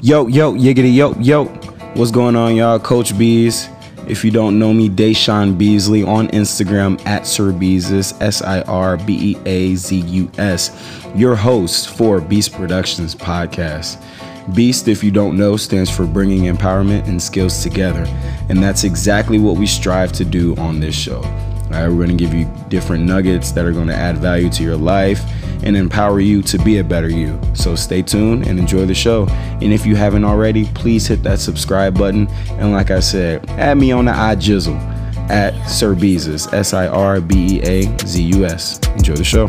Yo, yo, yiggity, yo, yo. What's going on, y'all? Coach Bees. If you don't know me, Deshaun Beasley on Instagram at Sir Beezus, S I R B E A Z U S, your host for Beast Productions podcast. Beast, if you don't know, stands for bringing empowerment and skills together. And that's exactly what we strive to do on this show. All right, we're going to give you different nuggets that are going to add value to your life and empower you to be a better you. So stay tuned and enjoy the show. And if you haven't already, please hit that subscribe button. And like I said, add me on the iJizzle at Sir Beezus, S I R B E A Z U S. Enjoy the show.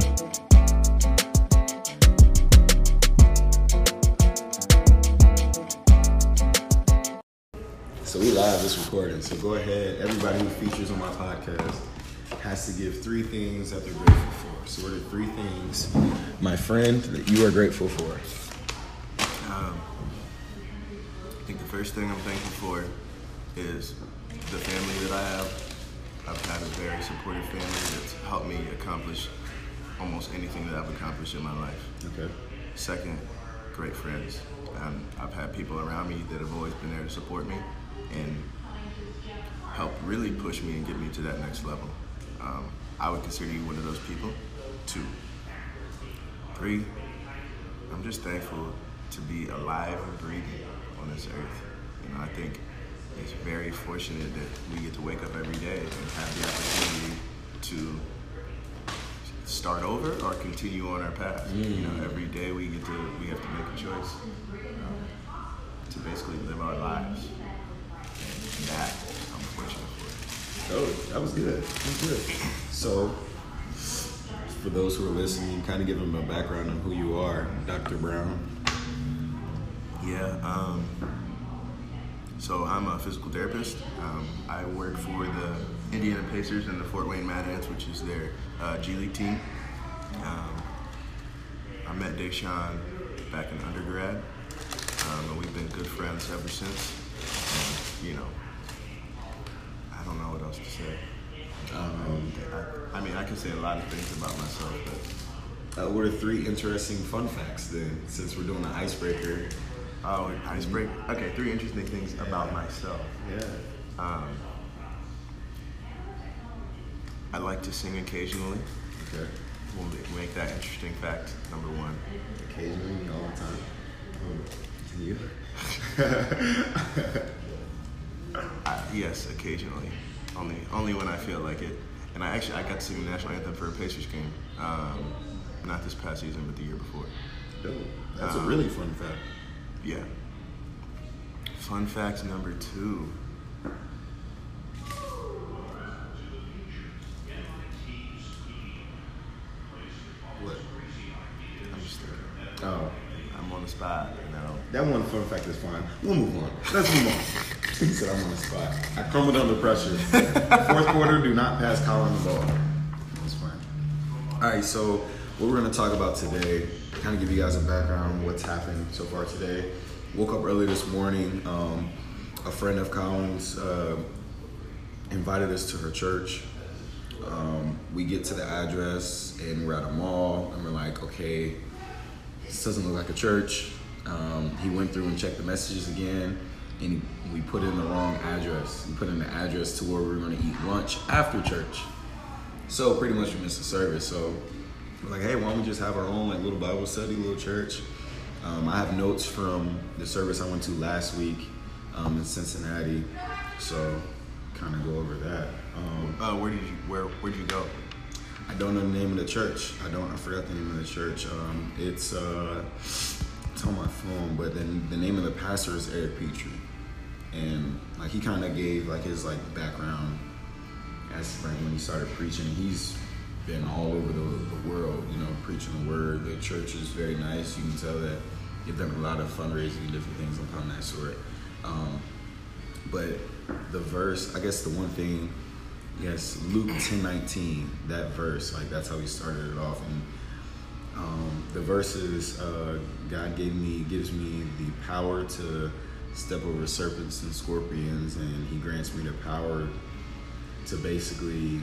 So we live this recording. So go ahead. Everybody who features on my podcast has to give three things that they're grateful for. So what are three things, my friend, that you are grateful for? Um, I think the first thing I'm thankful for is the family that I have. I've had a very supportive family that's helped me accomplish almost anything that I've accomplished in my life. Okay. Second, great friends. Um, I've had people around me that have always been there to support me and help really push me and get me to that next level. Um, I would consider you one of those people. Two. Three, I'm just thankful to be alive and breathing on this earth. You know, I think it's very fortunate that we get to wake up every day and have the opportunity to start over or continue on our path. You know, every day we get to we have to make a choice um, to basically live our lives. And that I'm fortunate for. Oh, that was good. That was good. So, for those who are listening, kind of give them a background on who you are, Dr. Brown. Yeah. Um, so I'm a physical therapist. Um, I work for the Indiana Pacers and the Fort Wayne Mad Ants, which is their uh, G League team. Um, I met Deshaun back in undergrad, um, and we've been good friends ever since. And, you know, I don't know what else to say. Um, I, I mean, I can say a lot of things about myself, but uh, what are three interesting fun facts then, since we're doing an icebreaker? oh, icebreaker. Okay, three interesting things about myself. Yeah. Um, I like to sing occasionally. Okay. We'll make that interesting fact number one. Occasionally, all the time. Um, you? I, yes, occasionally. Only only when I feel like it. And I actually I got to sing the national anthem for a Pacers game. Um, not this past season, but the year before. Dope. That's a Um, really fun fact. Yeah. Fun fact number two. What? I'm just thinking. Oh. I'm on the spot, you know. That one fun fact is fine. We'll move on. Let's move on. He said I'm on the spot. I crumbled under pressure. Fourth quarter, do not pass Collin the ball. That's fine. All right, so what we're gonna talk about today, kind of give you guys a background on what's happened so far today. Woke up early this morning. Um, a friend of Collin's uh, invited us to her church. Um, we get to the address and we're at a mall and we're like, okay, this doesn't look like a church. Um, he went through and checked the messages again, and we put in the wrong address. We put in the address to where we were going to eat lunch after church. So pretty much we missed the service. So we're like, hey, why don't we just have our own like little Bible study, little church? Um, I have notes from the service I went to last week um, in Cincinnati, so kind of go over that. Um, Uh, where did you where where'd you go? I don't know the name of the church. I don't. I forgot the name of the church. Um, it's uh, it's on my phone, but then the name of the pastor is Eric Petrie, and like he kind of gave like his like background as like when he started preaching. He's been all over the, the world, you know, preaching the word. The church is very nice. You can tell that they've done a lot of fundraising and different things upon that sort. Um, but the verse, I guess the one thing Yes, Luke ten nineteen. That verse, like that's how he started it off. And um, the verses, uh, God gave me, gives me the power to step over serpents and scorpions, and He grants me the power to basically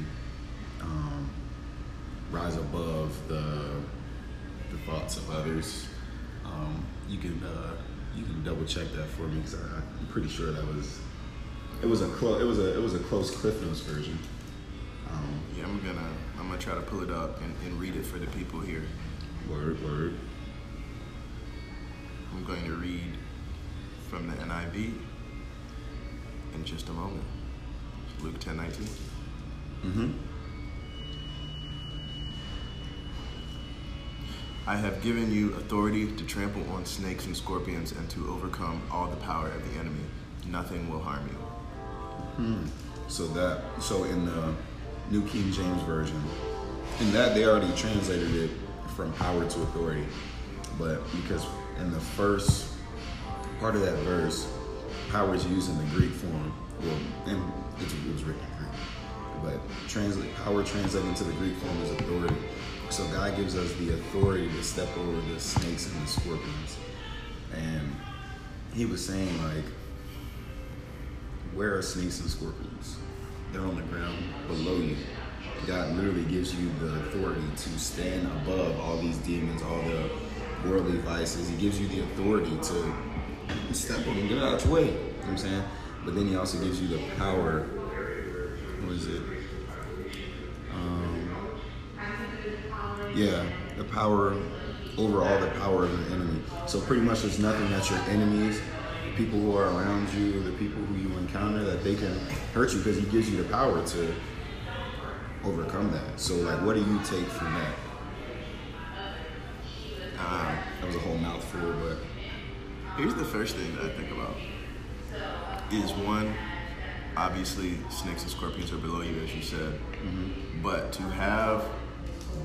um, rise above the the thoughts of others. Um, you can uh, you can double check that for me because I'm pretty sure that was it was a close it was a it was a close Cliff Notes version. Um, Yeah, I'm gonna I'm gonna try to pull it up and, and read it for the people here. word word. I'm going to read from the NIV in just a moment. Luke 10 19. Mm-hmm. I have given you authority to trample on snakes and scorpions and to overcome all the power of the enemy. Nothing will harm you. So that so in the New King James version, in that they already translated it from power to authority, but because in the first part of that verse, power is used in the Greek form. Well, and it was written in Greek, but translate power translated into the Greek form is authority. So God gives us the authority to step over the snakes and the scorpions, and He was saying like where are snakes and scorpions? They're on the ground below you. God literally gives you the authority to stand above all these demons, all the worldly vices. He gives you the authority to step over and get out of your way. You know what I'm saying? But then he also gives you the power. What is it? Um, yeah, the power over all the power of the enemy. So pretty much there's nothing that your enemies, the people who are around you, the people who you encounter, that they can hurt you because he gives you the power to overcome that. So like what do you take from that? Ah, That was a whole mouthful, but Here's the first thing that I think about is one, obviously snakes and scorpions are below you, as you said, but to have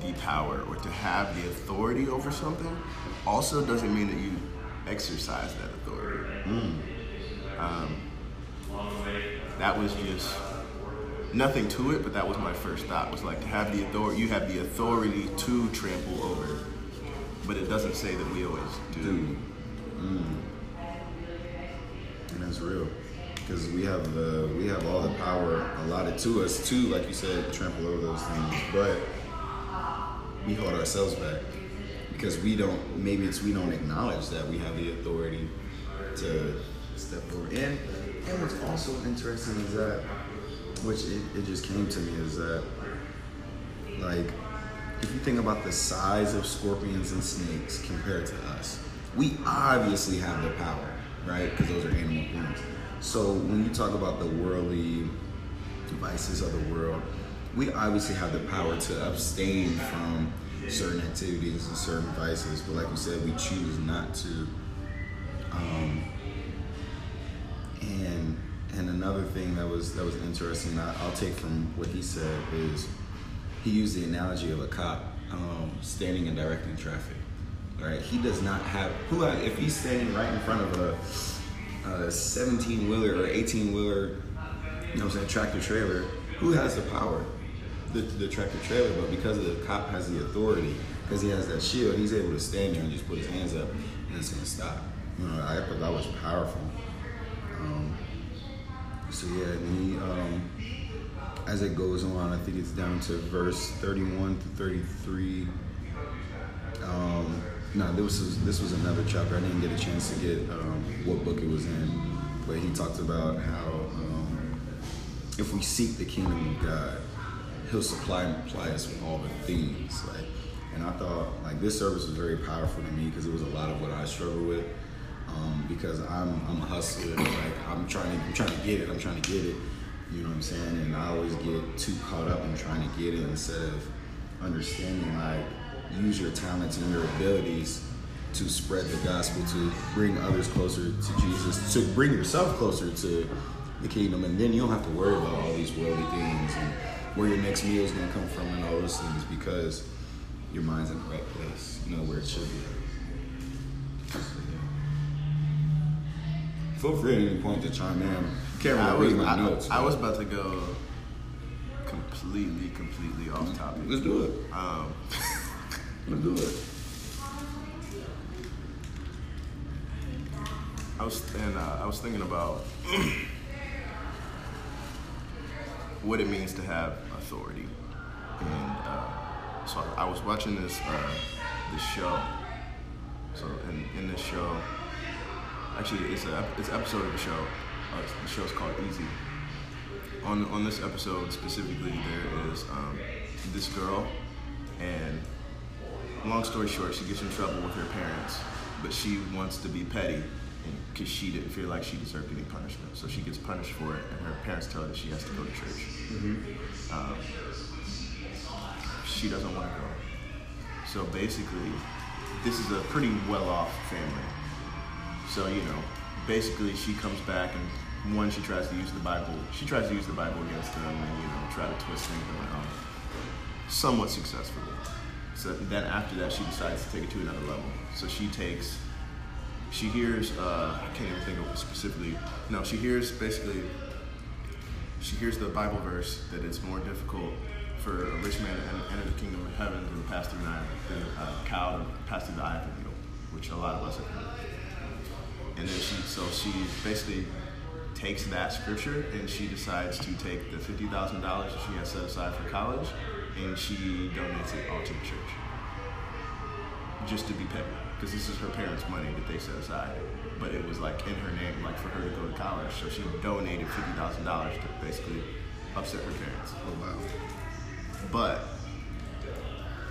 the power or to have the authority over something also doesn't mean that you exercise that authority. Um, that was just nothing to it, but that was my first thought. Was like to have the authority. You have the authority to trample over, but it doesn't say that we always do. dude. Mm. And that's real. Because we have we have all the power allotted to us to, like you said, trample over those things. But we hold ourselves back because we don't. Maybe it's we don't acknowledge that we have the authority to step over. And and what's also interesting is that, which it, it just came to me, is that like if you think about the size of scorpions and snakes compared to us, we obviously have the power, right? Because those are animal forms. So when you talk about the worldly vices of the world, we obviously have the power to abstain from certain activities and certain vices. But like you said, we choose not to. Um, and and another thing that was that was interesting, I, I'll take from what he said is he used the analogy of a cop um, standing and directing traffic. Right? He does not have who if he's standing right in front of a, a 17 wheeler or 18 wheeler, you know what I'm saying, tractor trailer. Who has the power? The, the tractor trailer, but because the cop has the authority, because he has that shield, he's able to stand there and just put his hands up, and it's gonna stop. You know, I thought that was powerful. Um, so yeah, he, um, as it goes on, I think it's down to verse 31 to 33. Um, no, this was this was another chapter. I didn't get a chance to get um, what book it was in, but he talked about how um, if we seek the kingdom of God, He'll supply and apply us with all the things. Like, and I thought like this service was very powerful to me because it was a lot of what I struggle with. Um, because I'm I'm a hustler. Like I'm trying to I'm trying to get it. I'm trying to get it. You know what I'm saying? And I always get too caught up in trying to get it instead of understanding like use your talents and your abilities to spread the gospel, to bring others closer to Jesus, to bring yourself closer to the kingdom, and then you don't have to worry about all these worldly things and where your next meal is gonna come from and all those things because your mind's in the right place, you know where it should be. Feel free at any point to chime in. Can't I was, read my I, notes. I but was about to go completely, completely off topic. Let's do it. Um, Let's do it. I was and uh, I was thinking about what it means to have authority, and uh, so I was watching this uh, this show. So in, in this show, actually it's a it's an episode of the show. Uh, the show's called Easy. On on this episode specifically, there is um, this girl, and long story short, she gets in trouble with her parents, but she wants to be petty because she didn't feel like she deserved any punishment. So she gets punished for it, and her parents tell her that she has to go to church. Um, she doesn't want to go. So basically, this is a pretty well-off family. So you know, basically, she comes back and one, she tries to use the Bible. She tries to use the Bible against them, and you know, try to twist things around, somewhat successfully. So then after that, she decides to take it to another level. So she takes, she hears, uh, I can't even think of specifically. No, she hears basically, she hears the Bible verse that it's more difficult for a rich man to enter the kingdom of heaven than pass through than a cow to pass through the eye of a needle, which a lot of us have heard. And then she, so she basically takes that scripture and she decides to take the fifty thousand dollars that she has set aside for college, and she donates it all to the church, just to be petty, because this is her parents' money that they set aside. But it was like in her name, like for her to go to college. So she donated fifty thousand dollars to basically upset her parents. Oh wow. But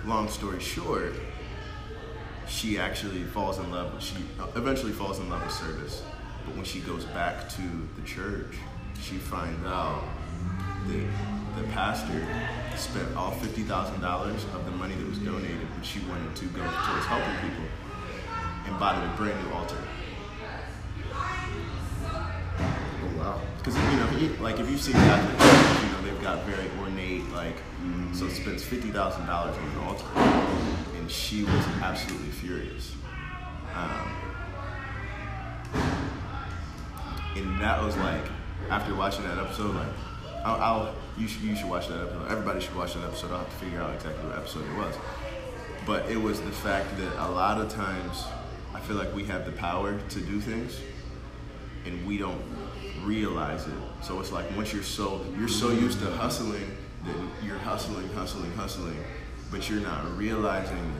long story short, she actually falls in love. With, She uh, eventually falls in love with service. But when she goes back to the church, she finds out that the pastor spent all fifty thousand dollars of the money that was donated, which she wanted to go towards helping people, and bought a brand new altar. Oh wow. Because you know, like if you've seen Catholic churches, you know they've got very ornate, like so spends fifty thousand dollars on an altar, and she was absolutely furious. Um, and that was like after watching that episode, like I'll, I'll you should you should watch that episode. Everybody should watch that episode. I'll have to figure out exactly what episode it was, but it was the fact that a lot of times I feel like we have the power to do things and we don't realize it. So it's like once you're so you're so used to hustling that you're hustling, hustling, hustling, but you're not realizing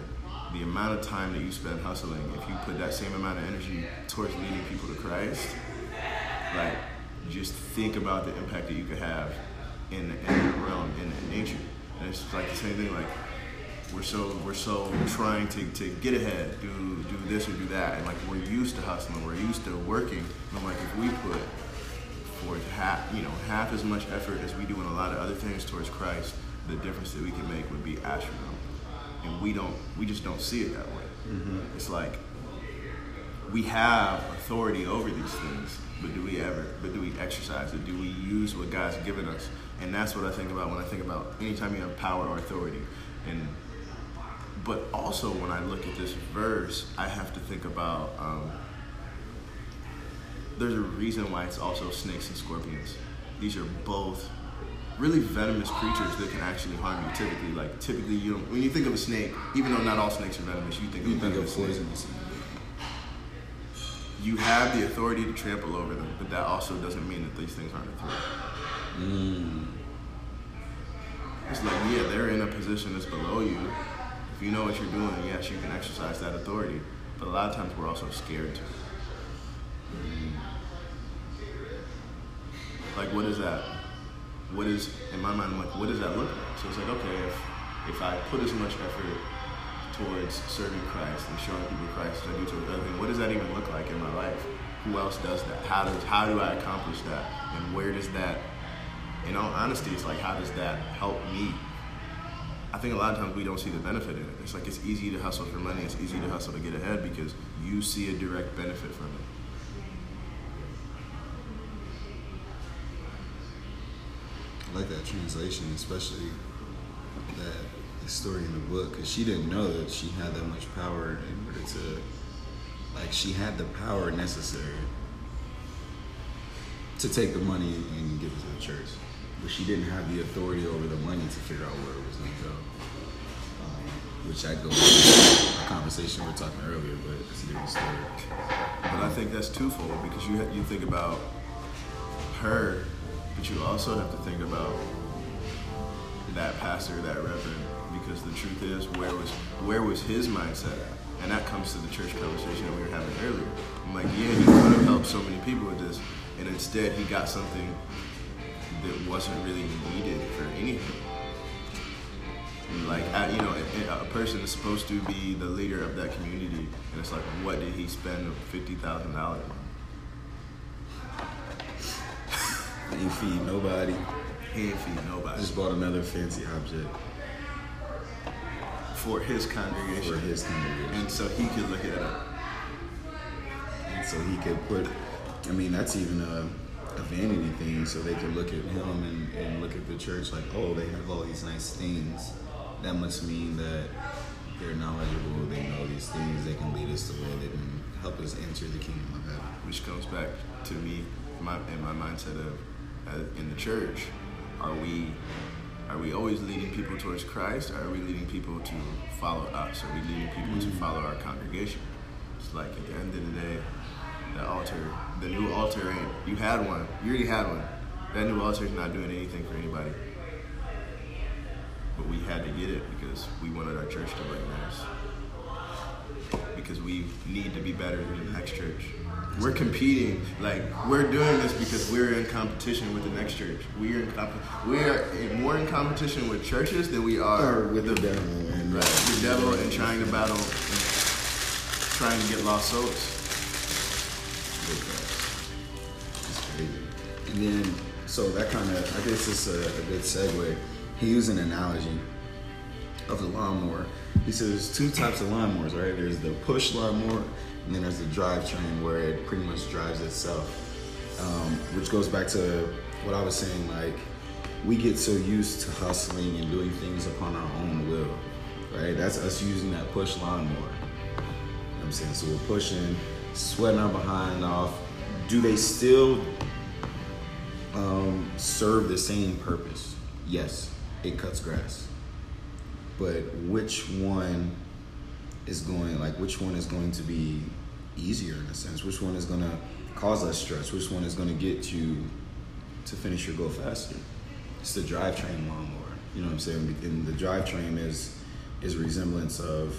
the amount of time that you spend hustling, if you put that same amount of energy towards leading people to Christ, like just think about the impact that you could have in in the realm in, nature. And it's like the same thing like we're so we're so trying to, to get ahead, do do this or do that, and like we're used to hustling, we're used to working. And I'm like, if we put forth half, you know, half as much effort as we do in a lot of other things towards Christ, the difference that we can make would be astronomical. And we don't, we just don't see it that way. Mm-hmm. It's like we have authority over these things, but do we ever, but do we exercise it? Do we use what God's given us? And that's what I think about when I think about anytime you have power or authority. And but also when I look at this verse, I have to think about um, there's a reason why it's also snakes and scorpions. These are both really venomous creatures that can actually harm you. Typically, like typically, you don't, when you think of a snake, even though not all snakes are venomous, you think You of think of venomous poisonous. You have the authority to trample over them, but that also doesn't mean that these things aren't a threat. Mm. It's like, yeah, they're in a position that's below you. If you know what you're doing, yes, you can exercise that authority. But a lot of times we're also scared to. Like, what is that? What is, in my mind, I'm like, what does that look like? So it's like, okay, if, if I put as much effort towards serving Christ and showing people Christ as I do towards other what does that even look like in my life? Who else does that? How does how do I accomplish that? And where does that in all honesty, it's like, how does that help me? I think a lot of times we don't see the benefit in it. It's like it's easy to hustle for money, it's easy to hustle to get ahead because you see a direct benefit from it. I like that translation, especially that story in the book, because she didn't know that she had that much power in order to, like, she had the power necessary to take the money and give it to the church, but she didn't have the authority over the money to figure out where it was going to go. Um, which I go to a conversation we were talking earlier, but it's a different story. But I think that's twofold because you you think about her, but you also have to think about that pastor, that reverend, because the truth is, where was where was his mindset at? And that comes to the church conversation that we were having earlier. I'm like, yeah, he could have helped so many people with this, and instead he got something that wasn't really needed for anything. Like I, you know, a, a person is supposed to be the leader of that community, and it's like, what did he spend fifty thousand dollars on? Ain't feed nobody. He ain't feed nobody Just bought another fancy object for his congregation, for his congregation. and so he could look at it. And so he could put, I mean, that's even a, a vanity thing. So they could look at him and, and look at the church like, oh, they have all these nice things. That must mean that they're knowledgeable, they know these things, they can lead us the way, they can help us enter the kingdom of heaven. which comes back to me my in my mindset of uh, in the church are we are we always leading people towards Christ or are we leading people to follow us? Are we leading people to mm. follow our congregation? It's like at the end of the day the altar the new altar ain't you had one you already had one. That new altar is not doing anything for anybody. But we had to get it because we wanted our church to look nice because we need to be better than the next church. We're competing, like we're doing this because we're in competition with the next church. We're in comp- we are in- more in competition with churches than we are with the devil and right, the devil and trying to battle, and trying to get lost souls. It's crazy. And then, so that kind of, I guess it's a, a good segue. He used an analogy of the lawnmower. He says there's two types of lawnmowers, right? There's the push lawnmower, and then there's the drivetrain where it pretty much drives itself. Um, which goes back to what I was saying, like we get so used to hustling and doing things upon our own will, right? That's us using that push lawnmower. You know what I'm saying? So we're pushing, sweating our behind off. Do they still um, serve the same purpose? Yes, it cuts grass. But which one is going, like, which one is going to be easier in a sense? Which one is going to cause less stress? Which one is going to get you to finish your goal faster? It's the drivetrain lawnmower. You know what I'm saying? And the drivetrain is is resemblance of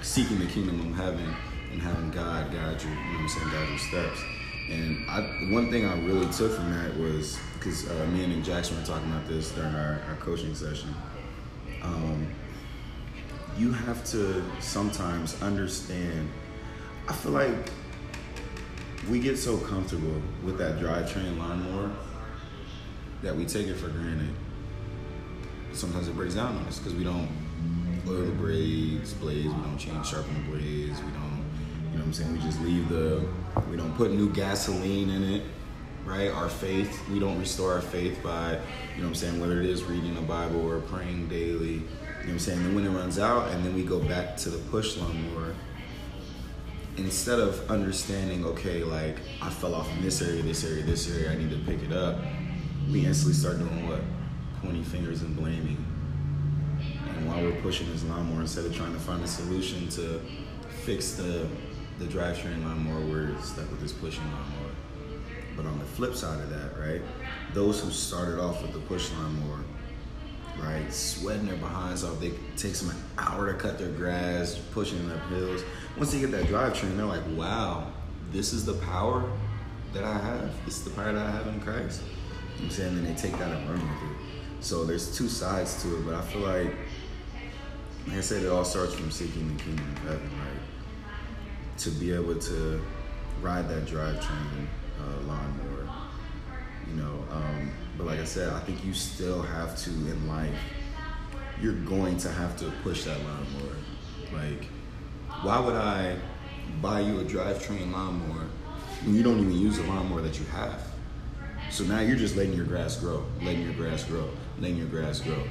seeking the kingdom of heaven and having God guide you. You know what I'm saying? Guide your steps. And I, one thing I really took from that was because uh, me and Jackson were talking about this during our, our coaching session. Um, you have to sometimes understand. I feel like we get so comfortable with that drivetrain lawnmower that we take it for granted. Sometimes it breaks down on us because we don't oil the blades, blades. We don't change, sharpen the blades. We don't, you know what I'm saying? We just leave the. We don't put new gasoline in it, right? Our faith. We don't restore our faith by, you know what I'm saying? Whether it is reading the Bible or praying daily. You know what I'm saying? Then when it runs out, and then we go back to the push lawnmower instead of understanding, okay, like I fell off in this area, this area, this area, I need to pick it up, we instantly start doing what? Pointing fingers and blaming. And while we're pushing this lawnmower, instead of trying to find a solution to fix the the drivetrain lawnmower, we're stuck with this pushing lawnmower. But on the flip side of that, right, those who started off with the push lawnmower, right, sweating their behinds off, they it takes them an hour to cut their grass, pushing up hills. Once they get that drivetrain, they're like, wow, this is the power that I have. This is the power that I have in Christ. You know I'm saying? And they take that and run with it. So there's two sides to it, but I feel like, like I said, it all starts from seeking the kingdom of heaven, right? To be able to ride that drivetrain uh, lawnmower, you know. Um, but like I said, I think you still have to in life. You're going to have to push that lawnmower. Like, why would I buy you a drivetrain lawnmower when you don't even use the lawnmower that you have? So now you're just letting your grass grow, letting your grass grow, letting your grass grow.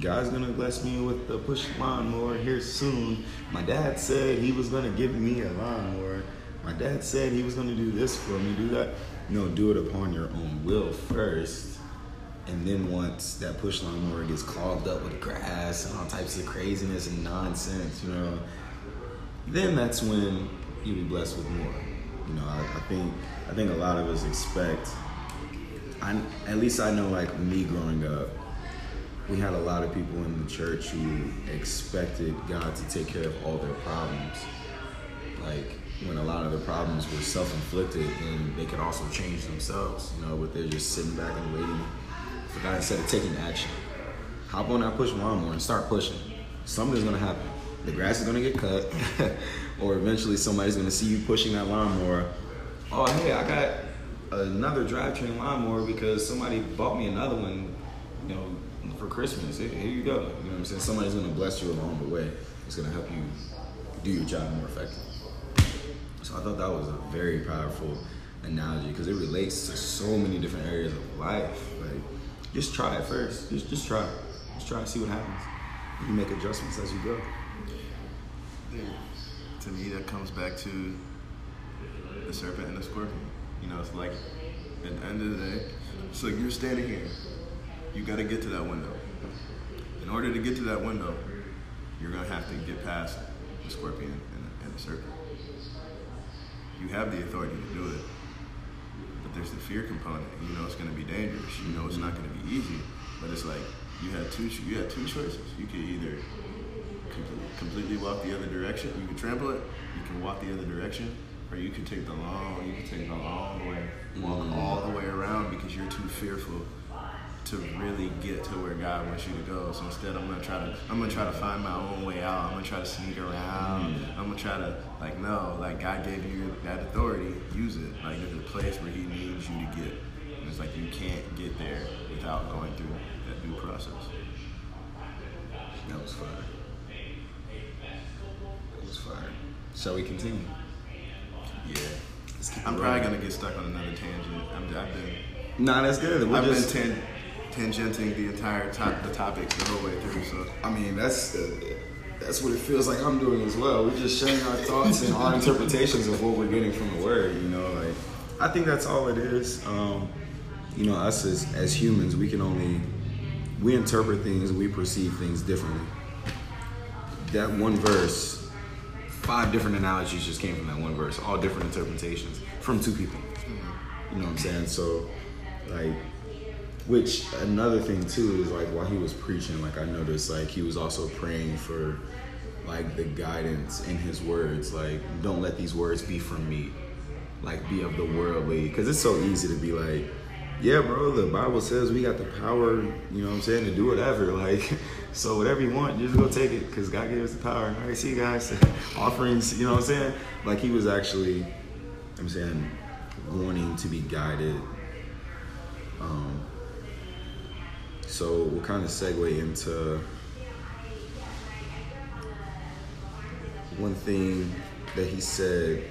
God's gonna bless me with the push lawnmower here soon. My dad said he was gonna give me a lawnmower. My dad said he was gonna do this for me, do that. No, do it upon your own will first. And then once that push lawnmower gets clogged up with grass and all types of craziness and nonsense, you know, then that's when you'll be blessed with more. You know, I, I think I think a lot of us expect. I, at least I know, like me growing up, we had a lot of people in the church who expected God to take care of all their problems. Like when a lot of the problems were self-inflicted and they could also change themselves, you know, but they're just sitting back and waiting for God instead of taking action. Hop on that push lawnmower and start pushing. Something's gonna happen. The grass is gonna get cut, or eventually somebody's gonna see you pushing that lawnmower. Oh, hey, I got another drivetrain lawnmower because somebody bought me another one, you know, for Christmas. Here, here you go. You know what I'm saying? Somebody's gonna bless you along the way. It's gonna help you do your job more effectively. So I thought that was a very powerful analogy because it relates to so many different areas of life. Like, just try it first. Just just try. Just try and see what happens. You make adjustments as you go. Yeah. To me, that comes back to the serpent and the scorpion. You know, it's like at the end of the day, So you're standing here. You got to get to that window. In order to get to that window, you're gonna have to get past the scorpion and the, and the serpent. You have the authority to do it, but there's the fear component. You know it's gonna be dangerous. You know it's not gonna be easy, but it's like you had two. You had two choices. You could either completely, completely walk the other direction. You can trample it. You can walk the other direction, or you can take the long. You can take the long way, walk Mm. all the way around because you're too fearful to really get to where God wants you to go. So instead, I'm gonna try to. I'm gonna try to find my own way out. I'm gonna try to sneak around. Mm. I'm gonna try to like no, like God gave you that authority. Use it. Like there's a place where He needs you to get. And it's like you can't get there without going through that due process. That was fire. That was fire. Shall we continue? Yeah. Let's keep it I'm probably gonna get stuck on another tangent. I'm, I've been Nah, that's good. We're I've just. been tan- tangenting the entire top the topics the whole way through. So I mean, that's uh, that's what it feels like I'm doing as well. We're just sharing our thoughts and our interpretations of what we're getting from the word. You know, like I think that's all it is. Um, you know, us as as humans, we can only we interpret things, we perceive things differently. That one verse, five different analogies just came from that one verse, all different interpretations from two people. You know what I'm saying? So, like, which another thing too is like while he was preaching, like I noticed like he was also praying for like the guidance in his words. Like, don't let these words be from me, like be of the worldly, because it's so easy to be like, yeah, bro, the Bible says we got the power, you know what I'm saying, to do whatever. Like, so whatever you want, just go take it, because God gave us the power. All right, see you guys, offerings, you know what I'm saying? Like he was actually, I'm saying, wanting to be guided. Um, so we'll kind of segue into one thing that he said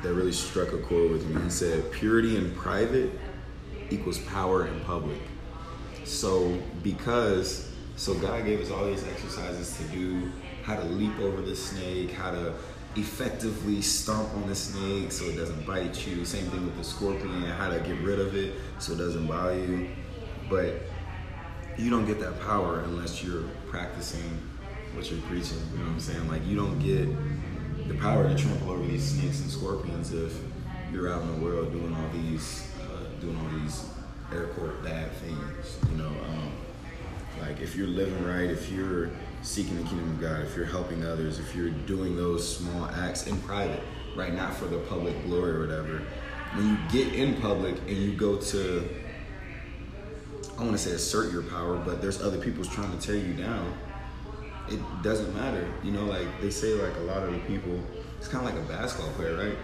that really struck a chord with me. He said, "Purity in private equals power in public." So because so God gave us all these exercises to do, how to leap over the snake, how to effectively stomp on the snake so it doesn't bite you. Same thing with the scorpion, how to get rid of it so it doesn't bother you. But you don't get that power unless you're practicing what you're preaching. You know what I'm saying? Like you don't get the power to trample over these snakes and scorpions if you're out in the world doing all these, uh, doing all these air quote bad things. You know, um, like if you're living right, if you're seeking the kingdom of God, if you're helping others, if you're doing those small acts in private, right, not for the public glory or whatever. When you get in public and you go to I want to say assert your power, but there's other people's trying to tear you down. It doesn't matter, you know. Like they say, like a lot of the people, it's kind of like a basketball player, right?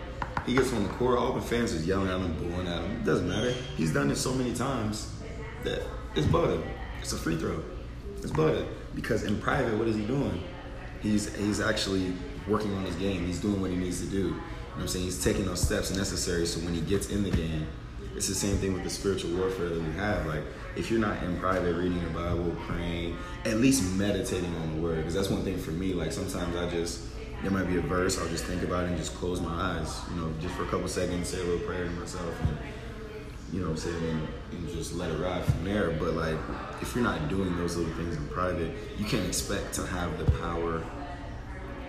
He gets on the court, all the fans is yelling at him, booing at him. It doesn't matter. He's done it so many times that it's butted. It's a free throw. It's butted because in private, what is he doing? He's he's actually working on his game. He's doing what he needs to do. You know what I'm saying? He's taking those steps necessary so when he gets in the game, it's the same thing with the spiritual warfare that we have. Like, if you're not in private reading the Bible, praying, at least meditating on the word, because that's one thing for me. Like, sometimes I just, there might be a verse, I'll just think about it and just close my eyes, you know, just for a couple seconds, say a little prayer to myself, and, you know saying, and, and just let it ride from there. But, like, if you're not doing those little things in private, you can't expect to have the power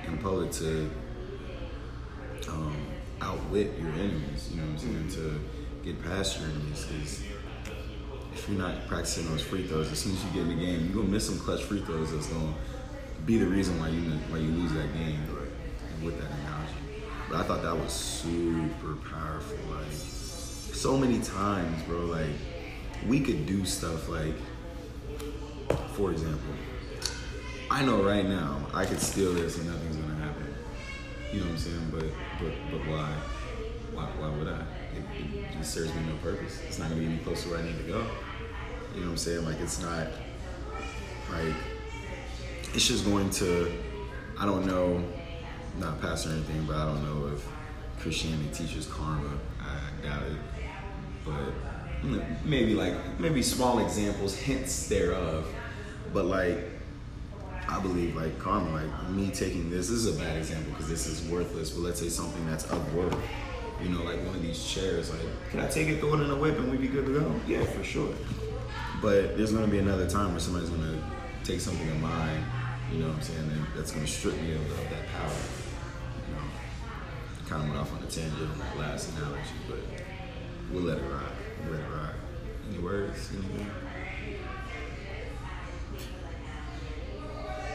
in public to um, outwit your enemies, you know what I'm saying, to get past your enemies. Because if you're not practicing those free throws, as soon as you get in the game, you're gonna miss some clutch free throws that's gonna be the reason why you why you lose that game. And with that analogy, But I thought that was super powerful. Like so many times, bro. Like we could do stuff like, for example, I know right now I could steal this and nothing's gonna happen. You know what I'm saying? But but but why? Why, why would I? It, it, serves me no purpose. It's not gonna be any closer where I need to go. You know what I'm saying? Like it's not like it's just going to I don't know, not pastor or anything, but I don't know if Christianity teaches karma. I doubt it. But maybe like maybe small examples, hints thereof. But like I believe like karma, like me taking this, this is a bad example because this is worthless, but let's say something that's of worth. You know, like one of these chairs, like, can I take it, throw it in a whip, and we'd be good to go? Yeah, for sure. But there's gonna be another time where somebody's gonna take something of mine, you know what I'm saying, and that's gonna strip me of, of that power. You know, kind of went off on a tangent on that last analogy, but we'll let it ride. We'll let it ride. Any words? Anything?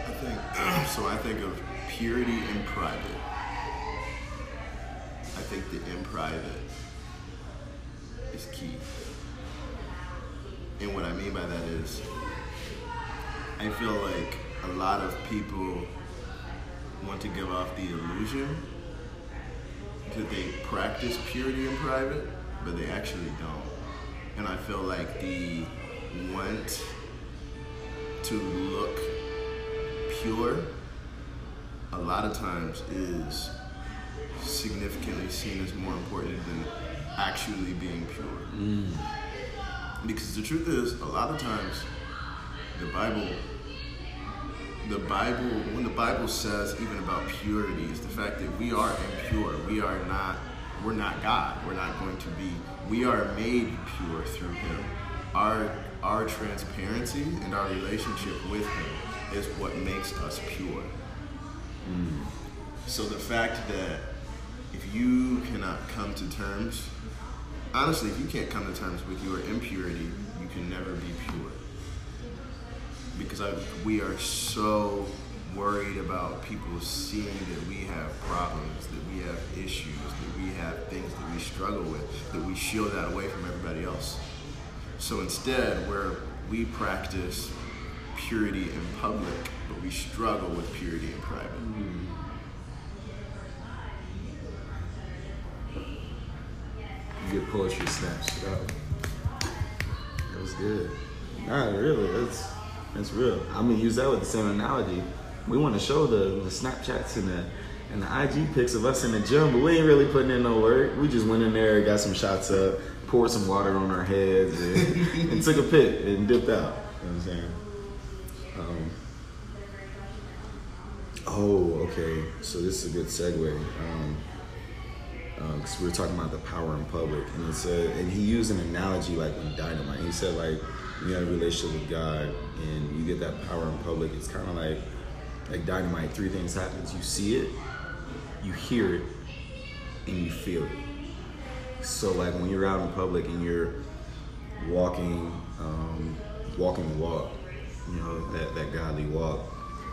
I think so. I think of purity in private. Think the in private is key. And what I mean by that is, I feel like a lot of people want to give off the illusion that they practice purity in private, but they actually don't. And I feel like the want to look pure a lot of times is significantly seen as more important than actually being pure. Mm. Because the truth is, a lot of times, the Bible, the Bible, when the Bible says even about purity, is the fact that we are impure. We are not, we're not God. We're not going to be. We are made pure through Him. Our our transparency and our relationship with Him is what makes us pure. Mm. So the fact that if you cannot come to terms, honestly, if you can't come to terms with your impurity, you can never be pure. Because I, we are so worried about people seeing that we have problems, that we have issues, that we have things that we struggle with, that we shield that away from everybody else. So instead, where we practice purity in public, but we struggle with purity in private. Hmm. Good poetry snaps it. That was good. Nah, really, that's that's real. I'm gonna use that with the same analogy. We want to show the, the Snapchats and the and the IG pics of us in the gym, but we ain't really putting in no work. We just went in there, got some shots up, poured some water on our heads, and, and took a pic and dipped out. You know what I'm saying? Um, oh, okay. So this is a good segue. Um, because we were talking about the power in public, and and he used an analogy like with dynamite. He said like you have a relationship with God, and you get that power in public. It's kind of like like dynamite. Three things happens: you see it, you hear it, and you feel it. So like when you're out in public and you're walking, um, walking the walk, you know that that godly walk,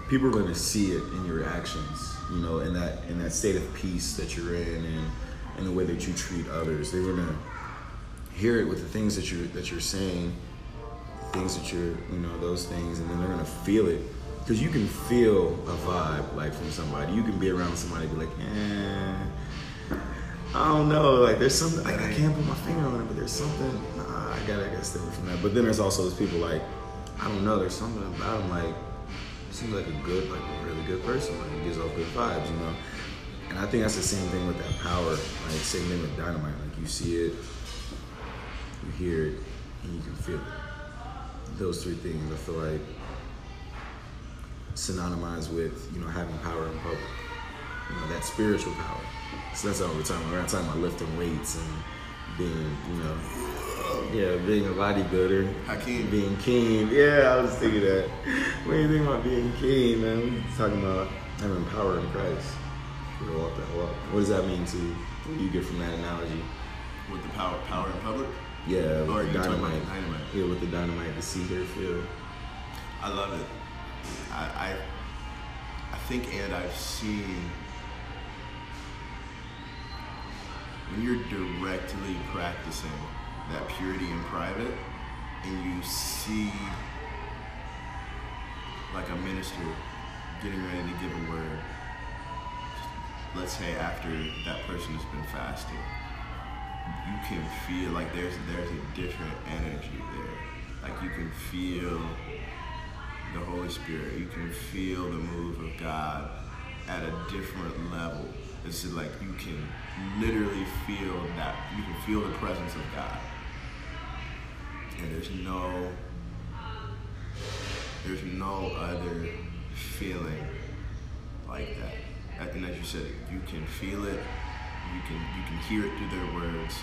people are going to see it in your actions. You know, in that in that state of peace that you're in, and in the way that you treat others. They're to hear it with the things that you're that you're saying, things that you're you know those things, and then they're to feel it because you can feel a vibe like from somebody. You can be around somebody be like, eh. I don't know. Like there's something like I can't put my finger on it, but there's something. Nah, I gotta, I gotta stay away from that. But then there's also those people like I don't know. There's something about them like seems like a good, like a really good person. Like he gives off good vibes, you know. And I think that's the same thing with that power. Like same thing with dynamite. Like you see it, you hear it, and you can feel it. Those three things I feel like synonymized with you know having power in public. You know that spiritual power. So that's all we're talking about. We're not talking about lifting weights and being, you know, yeah, being a bodybuilder, Hakeem. being keen. Yeah, I was thinking that. What do you think about being keen, man? We're talking about having power in Christ. We walk that walk. What does that mean to you? What do you get from that analogy? With the power, power in public, Yeah, oh, with Or the you talking about dynamite. dynamite? Yeah, with the dynamite, the see, hear, feel. I love it. I, I, I think, and I've seen when you're directly practicing that purity in private and you see like a minister getting ready to give a word let's say after that person has been fasting you can feel like there's there's a different energy there. Like you can feel the holy spirit. You can feel the move of god at a different level. It's like you can literally feel that you can feel the presence of god. And there's no there's no other feeling like that. And as you said, you can feel it, you can you can hear it through their words,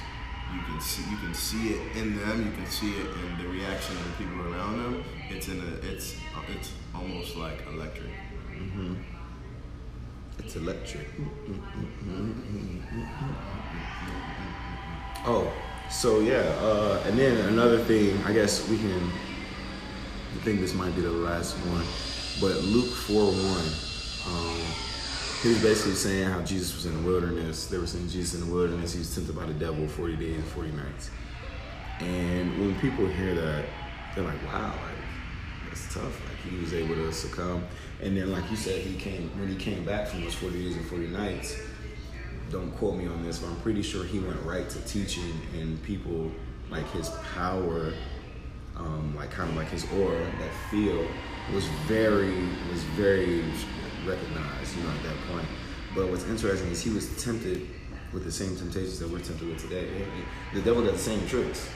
you can see you can see it in them, you can see it in the reaction of the people around them. It's in a it's it's almost like electric. Mm-hmm. It's electric. Oh, so yeah, uh, and then another thing, I guess we can. I think this might be the last one, but Luke four one. Um, he was basically saying how Jesus was in the wilderness. They were saying Jesus in the wilderness. He was tempted by the devil forty days and forty nights. And when people hear that, they're like, "Wow, like that's tough." Like he was able to succumb. And then, like you said, he came when he came back from those forty days and forty nights don't quote me on this, but I'm pretty sure he went right to teaching and people like his power, um, like kind of like his aura, that feel was very was very recognized, you know, at that point. But what's interesting is he was tempted with the same temptations that we're tempted with today. The devil does the same tricks.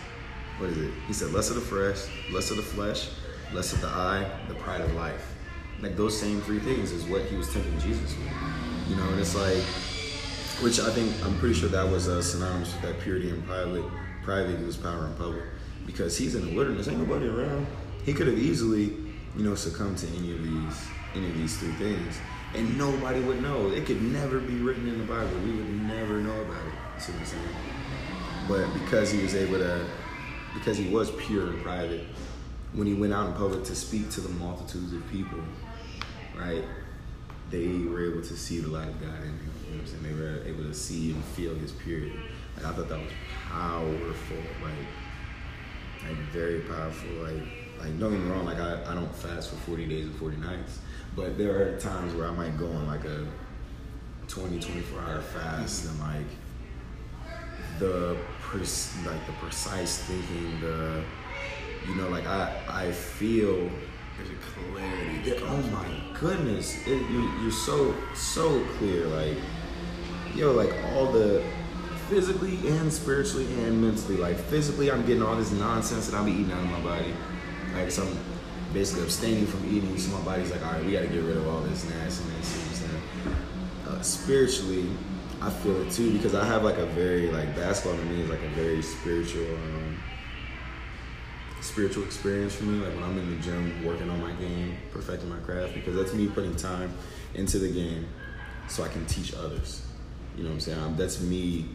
What is it? He said, less of the flesh, less of the flesh, less of the eye, the pride of life. Like those same three things is what he was tempting Jesus with. You know, and it's like which I think I'm pretty sure that was uh, synonymous with that purity in private. Private gives power in public because he's in the wilderness. Ain't nobody around. He could have easily, you know, succumbed to any of these any of these three things, and nobody would know. It could never be written in the Bible. We would never know about it. See what I'm saying? But because he was able to, because he was pure in private, when he went out in public to speak to the multitudes of people, right? They were able to see the light of God in him. You know what I'm saying? They were able to see and feel his purity. Like I thought that was powerful. Like, like very powerful. Like, like don't get me wrong. Like I, I don't fast for 40 days and 40 nights, but there are times where I might go on like a 20, 24 hour fast and like the pres- like the precise thinking, the you know, like I I feel There's a clarity. that oh my goodness, it, you, you're so so clear. Like, yo, like all the physically and spiritually and mentally. Like physically, I'm getting all this nonsense that I'll be eating out of my body. Like, so I'm basically abstaining from eating. So my body's like, all right, we got to get rid of all this nastiness. Uh, spiritually, I feel it too because I have like a very like basketball to me is like a very spiritual. Um, spiritual experience for me, like when I'm in the gym working on my game, perfecting my craft, because that's me putting time into the game so I can teach others. You know what I'm saying? That's me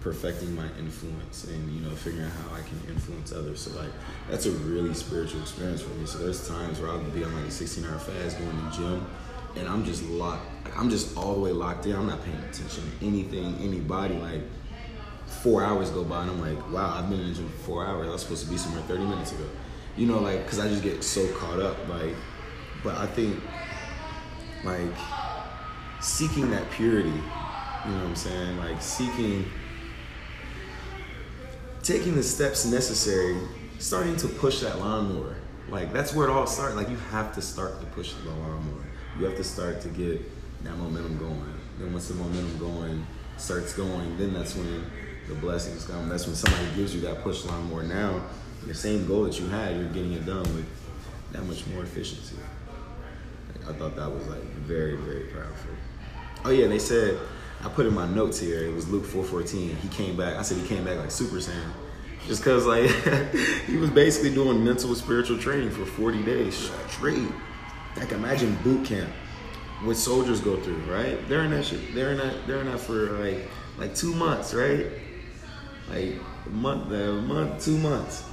perfecting my influence and you know figuring out how I can influence others. So like that's a really spiritual experience for me. So there's times where I'll be on like a 16 hour fast going to the gym and I'm just locked. I'm just all the way locked in. I'm not paying attention to anything, anybody. Like four hours go by and I'm like, wow, I've been in the gym for four hours. I was supposed to be somewhere 30 minutes ago. You know, like, cause I just get so caught up. Like, but I think, like, seeking that purity, you know what I'm saying? Like, seeking, taking the steps necessary, starting to push that lawnmower. Like, that's where it all starts. Like, you have to start to push the lawnmower. You have to start to get that momentum going. Then once the momentum going starts going, then that's when the blessings come. That's when somebody gives you that push lawnmower. Now, the same goal that you had, you're getting it done with that much more efficiency. Like, I thought that was like very, very powerful. Oh yeah, they said I put in my notes here. It was Luke four fourteen. He came back. I said he came back like Super Saiyan, just cause like he was basically doing mental spiritual training for forty days straight. Like imagine boot camp, what soldiers go through, right? They're in that shit. They're in that. They're in that for like like two months, right? Like a month, a month, two months,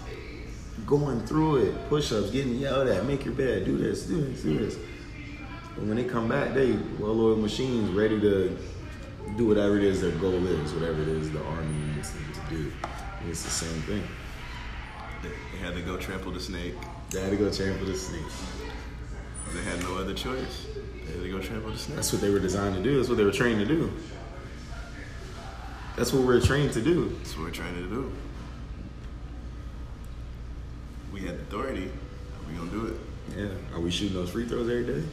going through it, push-ups, getting yelled at, make your bed, do this, do this, do this. When they come back, they well-oiled machines, ready to do whatever it is their goal is, whatever it is the army needs them to do. It's the same thing. They had to go trample the snake. They had to go trample the snake. They had no other choice. They had to go trample the snake. That's what they were designed to do. That's what they were trained to do. That's what we're trained to do. That's what we're trying to do. We had authority. We gonna do it. Yeah. Are we shooting those free throws every day?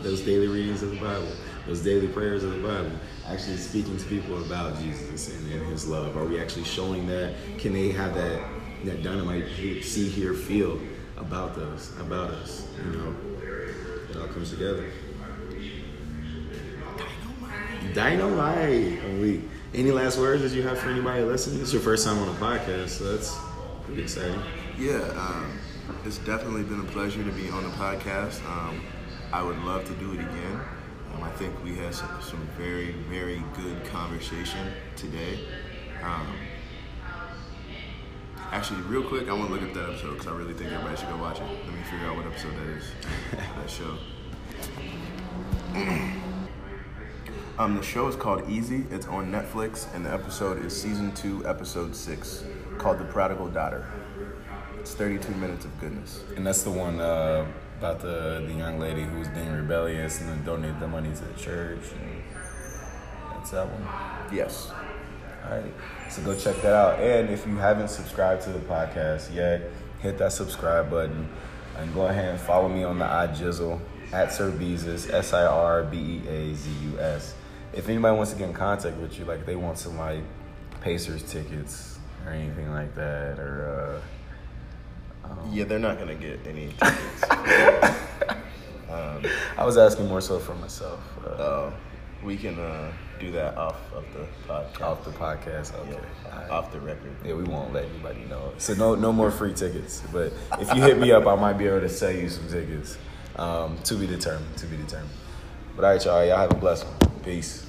Those daily readings of the Bible, those daily prayers of the Bible, actually speaking to people about Jesus and, and His love. Are we actually showing that? Can they have that that dynamite see, hear, feel about us, about us? You know, it all comes together. Dynamite. We. Any last words that you have for anybody listening? It's your first time on a podcast, so that's pretty exciting. Yeah, um, it's definitely been a pleasure to be on the podcast. Um, I would love to do it again. Um, I think we had some, some, very, very good conversation today. Um, actually, real quick, I want to look at that episode because I really think everybody should go watch it. Let me figure out what episode that is. that show. Um, the show is called Easy. It's on Netflix, and the episode is season two, episode six, called The Prodigal Daughter. It's 32 minutes of goodness. And that's the one uh, about the, the young lady who was being rebellious and then donated the money to the church. And that's that one. Yes. All right. So go check that out. And if you haven't subscribed to the podcast yet, hit that subscribe button and go ahead and follow me on the iJizzle at Sirbeazus, S I R B E A Z U S. If anybody wants to get in contact with you, like they want some like Pacers tickets or anything like that, or uh, um, yeah, they're not gonna get any tickets. um, I was asking more so for myself. Uh, uh, we can uh, do that off of the podcast. Off the podcast, okay. Yeah, right. Off the record. Yeah, we won't let anybody know. So no, no more free tickets. But if you hit me up, I might be able to sell you some tickets. Um, to be determined. To be determined. But all right, y'all. Y'all have a blessed one. Peace.